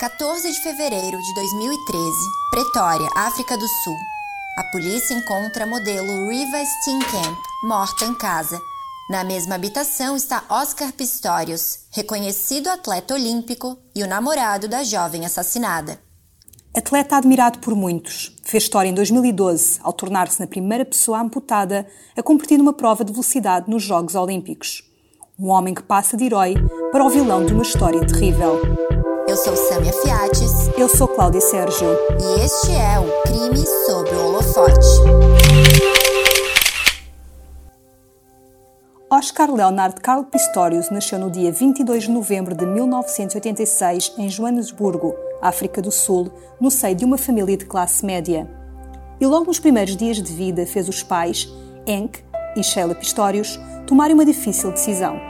14 de fevereiro de 2013, Pretória, África do Sul. A polícia encontra modelo Riva Steenkamp morta em casa. Na mesma habitação está Oscar Pistorius, reconhecido atleta olímpico e o namorado da jovem assassinada. Atleta admirado por muitos, fez história em 2012 ao tornar-se na primeira pessoa amputada a competir numa prova de velocidade nos Jogos Olímpicos. Um homem que passa de herói para o vilão de uma história terrível. Eu sou Samia Fiates. Eu sou Cláudia Sérgio. E este é o Crime sob o Holofote. Oscar Leonard Carl Pistorius nasceu no dia 22 de novembro de 1986 em Joanesburgo, África do Sul, no seio de uma família de classe média. E logo nos primeiros dias de vida fez os pais, Henk e Sheila Pistorius, tomarem uma difícil decisão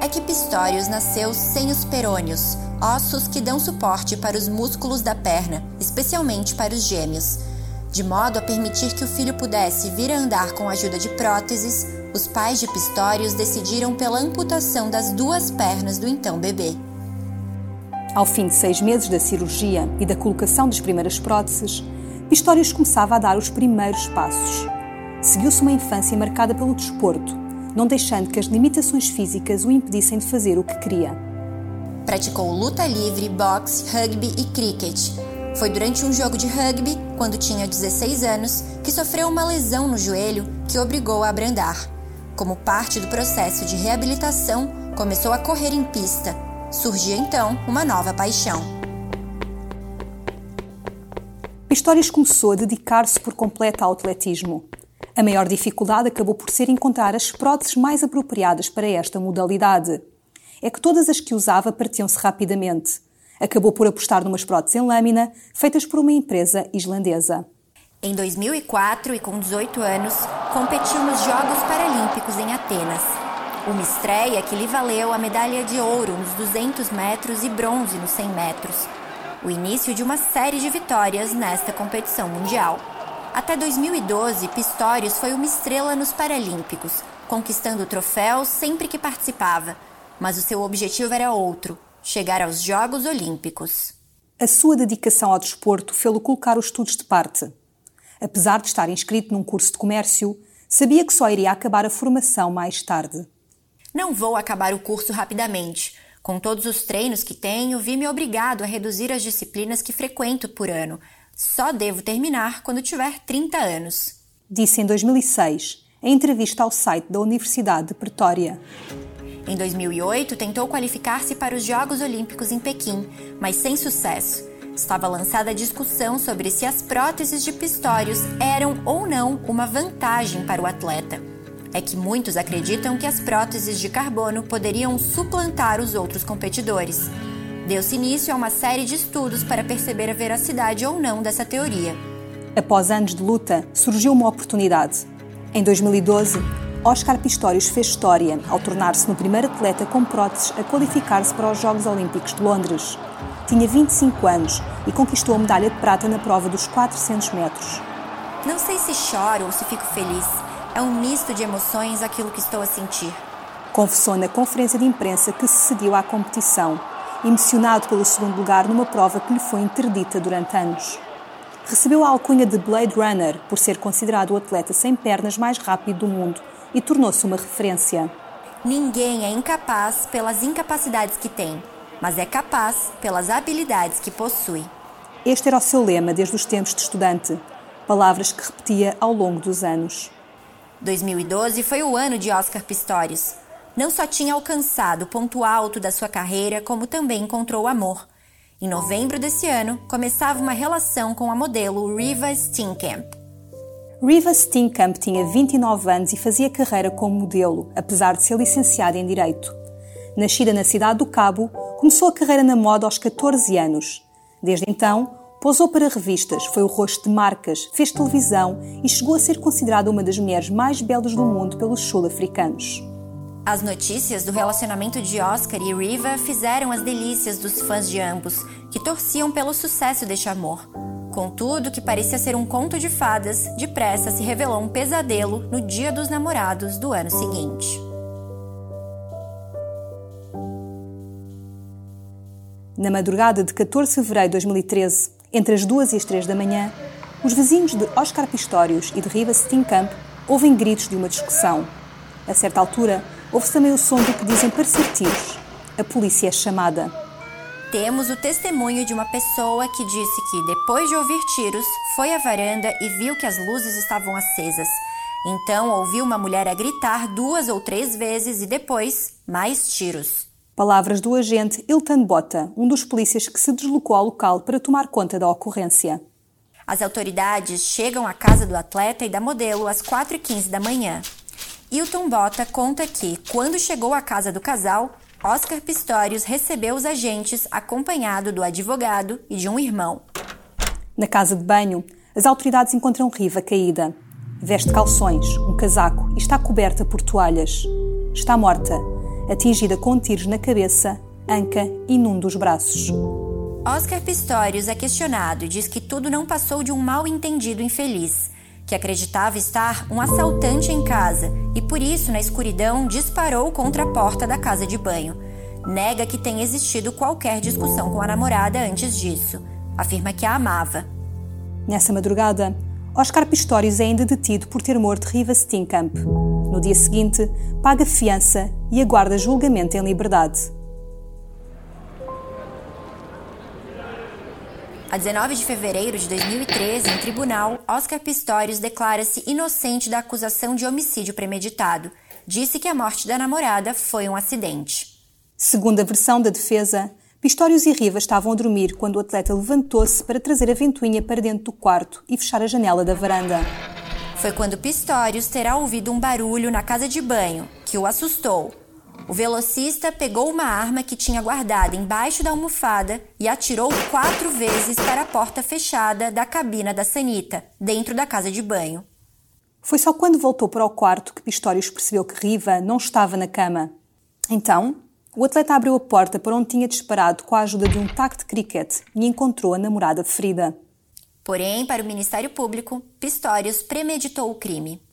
é que Pistorius nasceu sem os perônios, ossos que dão suporte para os músculos da perna, especialmente para os gêmeos. De modo a permitir que o filho pudesse vir a andar com a ajuda de próteses, os pais de Pistorius decidiram pela amputação das duas pernas do então bebê. Ao fim de seis meses da cirurgia e da colocação das primeiras próteses, Pistorius começava a dar os primeiros passos. Seguiu-se uma infância marcada pelo desporto, não deixando que as limitações físicas o impedissem de fazer o que queria. Praticou luta livre, boxe, rugby e cricket. Foi durante um jogo de rugby, quando tinha 16 anos, que sofreu uma lesão no joelho que obrigou a abrandar. Como parte do processo de reabilitação, começou a correr em pista. Surgia então uma nova paixão. Pistorius começou a dedicar-se por completo ao atletismo. A maior dificuldade acabou por ser encontrar as próteses mais apropriadas para esta modalidade. É que todas as que usava partiam-se rapidamente. Acabou por apostar numas próteses em lâmina, feitas por uma empresa islandesa. Em 2004 e com 18 anos, competiu nos Jogos Paralímpicos em Atenas. Uma estreia que lhe valeu a medalha de ouro nos 200 metros e bronze nos 100 metros. O início de uma série de vitórias nesta competição mundial. Até 2012, Pistorius foi uma estrela nos Paralímpicos, conquistando o troféu sempre que participava. Mas o seu objetivo era outro: chegar aos Jogos Olímpicos. A sua dedicação ao desporto fê-lo colocar os estudos de parte. Apesar de estar inscrito num curso de comércio, sabia que só iria acabar a formação mais tarde. Não vou acabar o curso rapidamente. Com todos os treinos que tenho, vi-me obrigado a reduzir as disciplinas que frequento por ano, só devo terminar quando tiver 30 anos. Disse em 2006, em entrevista ao site da Universidade de Pretória. Em 2008, tentou qualificar-se para os Jogos Olímpicos em Pequim, mas sem sucesso. Estava lançada a discussão sobre se as próteses de Pistorius eram ou não uma vantagem para o atleta. É que muitos acreditam que as próteses de carbono poderiam suplantar os outros competidores. Deu-se início a uma série de estudos para perceber a veracidade ou não dessa teoria. Após anos de luta, surgiu uma oportunidade. Em 2012, Oscar Pistorius fez história ao tornar-se no primeiro atleta com próteses a qualificar-se para os Jogos Olímpicos de Londres. Tinha 25 anos e conquistou a medalha de prata na prova dos 400 metros. Não sei se choro ou se fico feliz. É um misto de emoções aquilo que estou a sentir. Confessou na conferência de imprensa que se seguiu à competição emocionado pelo segundo lugar numa prova que lhe foi interdita durante anos. Recebeu a alcunha de Blade Runner por ser considerado o atleta sem pernas mais rápido do mundo e tornou-se uma referência. Ninguém é incapaz pelas incapacidades que tem, mas é capaz pelas habilidades que possui. Este era o seu lema desde os tempos de estudante, palavras que repetia ao longo dos anos. 2012 foi o ano de Oscar Pistorius, não só tinha alcançado o ponto alto da sua carreira, como também encontrou amor. Em novembro desse ano, começava uma relação com a modelo Riva Steenkamp. Riva Steenkamp tinha 29 anos e fazia carreira como modelo, apesar de ser licenciada em Direito. Nascida na cidade do Cabo, começou a carreira na moda aos 14 anos. Desde então, pousou para revistas, foi o rosto de marcas, fez televisão e chegou a ser considerada uma das mulheres mais belas do mundo pelos sul-africanos. As notícias do relacionamento de Oscar e Riva fizeram as delícias dos fãs de ambos, que torciam pelo sucesso deste amor. Contudo, que parecia ser um conto de fadas, depressa se revelou um pesadelo no Dia dos Namorados do ano seguinte. Na madrugada de 14 de fevereiro de 2013, entre as 2 e as 3 da manhã, os vizinhos de Oscar Pistorius e de Riva Steenkamp ouvem gritos de uma discussão. A certa altura, ouve-se também o som do que dizem parecer tiros. A polícia é chamada. Temos o testemunho de uma pessoa que disse que, depois de ouvir tiros, foi à varanda e viu que as luzes estavam acesas. Então ouviu uma mulher a gritar duas ou três vezes e depois mais tiros. Palavras do agente Iltan Bota, um dos polícias que se deslocou ao local para tomar conta da ocorrência. As autoridades chegam à casa do atleta e da modelo às 4h15 da manhã. Hilton Bota conta que, quando chegou à casa do casal, Oscar Pistorius recebeu os agentes acompanhado do advogado e de um irmão. Na casa de banho, as autoridades encontram Riva caída. Veste calções, um casaco e está coberta por toalhas. Está morta atingida com tiros na cabeça, anca e num dos braços. Oscar Pistorius é questionado e diz que tudo não passou de um mal-entendido infeliz, que acreditava estar um assaltante em casa e por isso, na escuridão, disparou contra a porta da casa de banho. Nega que tenha existido qualquer discussão com a namorada antes disso. Afirma que a amava. Nessa madrugada, Oscar Pistorius é ainda detido por ter morto Riva Steenkamp. No dia seguinte, paga fiança e aguarda julgamento em liberdade. A 19 de fevereiro de 2013, em tribunal, Oscar Pistorius declara-se inocente da acusação de homicídio premeditado. Disse que a morte da namorada foi um acidente. Segundo a versão da defesa, Pistorius e Riva estavam a dormir quando o atleta levantou-se para trazer a ventoinha para dentro do quarto e fechar a janela da varanda. Foi quando Pistorius terá ouvido um barulho na casa de banho, que o assustou. O velocista pegou uma arma que tinha guardada embaixo da almofada e atirou quatro vezes para a porta fechada da cabina da sanita, dentro da casa de banho. Foi só quando voltou para o quarto que Pistorius percebeu que Riva não estava na cama. Então, o atleta abriu a porta para onde tinha disparado com a ajuda de um taco de cricket e encontrou a namorada ferida. Porém, para o Ministério Público, Pistorius premeditou o crime.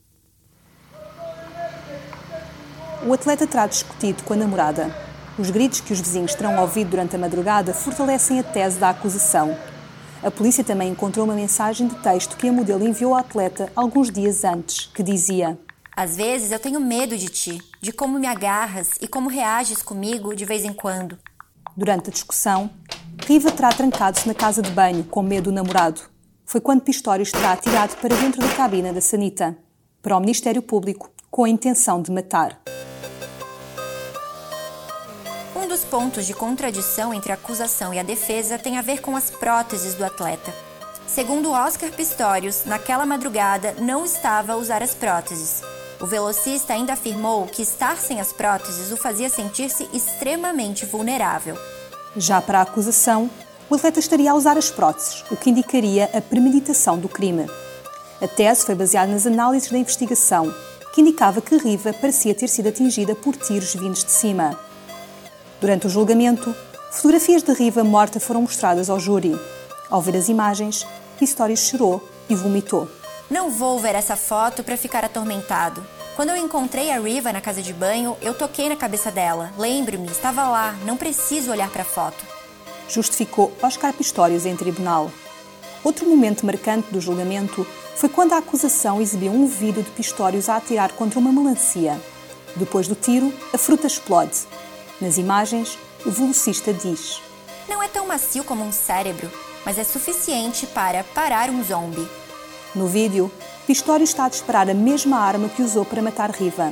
O atleta terá discutido com a namorada. Os gritos que os vizinhos terão ouvido durante a madrugada fortalecem a tese da acusação. A polícia também encontrou uma mensagem de texto que a modelo enviou ao atleta alguns dias antes, que dizia: às vezes eu tenho medo de ti, de como me agarras e como reages comigo de vez em quando. Durante a discussão, Riva terá trancado-se na casa de banho com medo do namorado. Foi quando Pistórios terá atirado para dentro da cabina da Sanita, para o Ministério Público, com a intenção de matar. Dos pontos de contradição entre a acusação e a defesa tem a ver com as próteses do atleta. Segundo Oscar Pistorius, naquela madrugada não estava a usar as próteses, o velocista ainda afirmou que estar sem as próteses o fazia sentir-se extremamente vulnerável. Já para a acusação, o atleta estaria a usar as próteses, o que indicaria a premeditação do crime. A tese foi baseada nas análises da investigação, que indicava que Riva parecia ter sido atingida por tiros vindos de cima. Durante o julgamento, fotografias de Riva morta foram mostradas ao júri. Ao ver as imagens, Pistorius chorou e vomitou. Não vou ver essa foto para ficar atormentado. Quando eu encontrei a Riva na casa de banho, eu toquei na cabeça dela. Lembro-me, estava lá, não preciso olhar para a foto. Justificou Oscar Pistorius em tribunal. Outro momento marcante do julgamento foi quando a acusação exibiu um vídeo de Pistorius a atirar contra uma melancia. Depois do tiro, a fruta explode. Nas imagens, o velocista diz: Não é tão macio como um cérebro, mas é suficiente para parar um zombie. No vídeo, Pistório está a disparar a mesma arma que usou para matar Riva.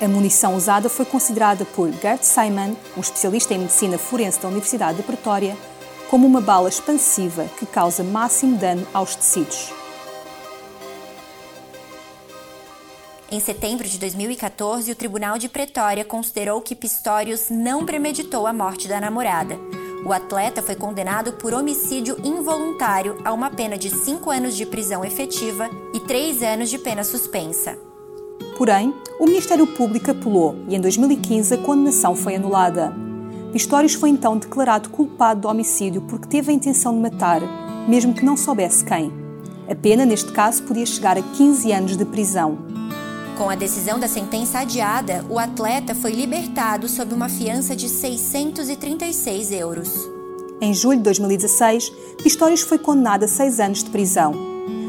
A munição usada foi considerada por Gert Simon, um especialista em medicina forense da Universidade de Pretória, como uma bala expansiva que causa máximo dano aos tecidos. Em setembro de 2014, o Tribunal de Pretória considerou que Pistorius não premeditou a morte da namorada. O atleta foi condenado por homicídio involuntário a uma pena de cinco anos de prisão efetiva e três anos de pena suspensa. Porém, o Ministério Público apelou e em 2015 a condenação foi anulada. Pistorius foi então declarado culpado do homicídio porque teve a intenção de matar, mesmo que não soubesse quem. A pena, neste caso, podia chegar a 15 anos de prisão. Com a decisão da sentença adiada, o atleta foi libertado sob uma fiança de 636 euros. Em julho de 2016, Pistorius foi condenado a seis anos de prisão.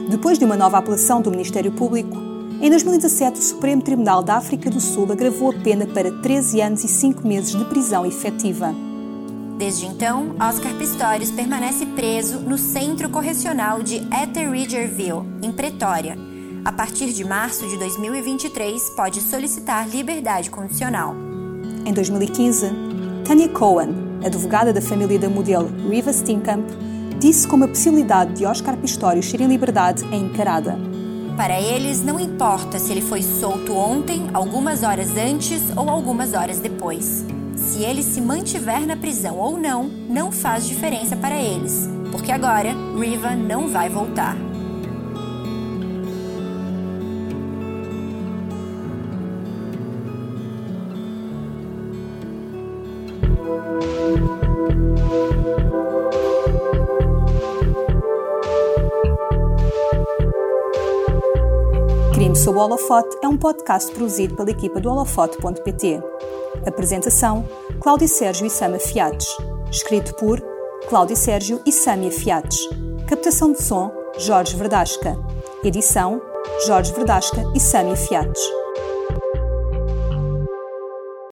Depois de uma nova apelação do Ministério Público, em 2017 o Supremo Tribunal da África do Sul agravou a pena para 13 anos e 5 meses de prisão efetiva. Desde então, Oscar Pistorius permanece preso no Centro Correcional de Etheridgerville, em Pretória. A partir de março de 2023, pode solicitar liberdade condicional. Em 2015, Tanya Cohen, advogada da família da modelo Riva Steenkamp, disse como a possibilidade de Oscar Pistorius ser em liberdade é encarada. Para eles, não importa se ele foi solto ontem, algumas horas antes ou algumas horas depois. Se ele se mantiver na prisão ou não, não faz diferença para eles, porque agora Riva não vai voltar. Crime sob o Holofote é um podcast produzido pela equipa do holofote.pt. Apresentação: Cláudio Sérgio e Sama Fiates. Escrito por Cláudio Sérgio e Sâmia Fiates. Captação de som: Jorge Verdasca. Edição: Jorge Verdasca e Sâmia Fiates.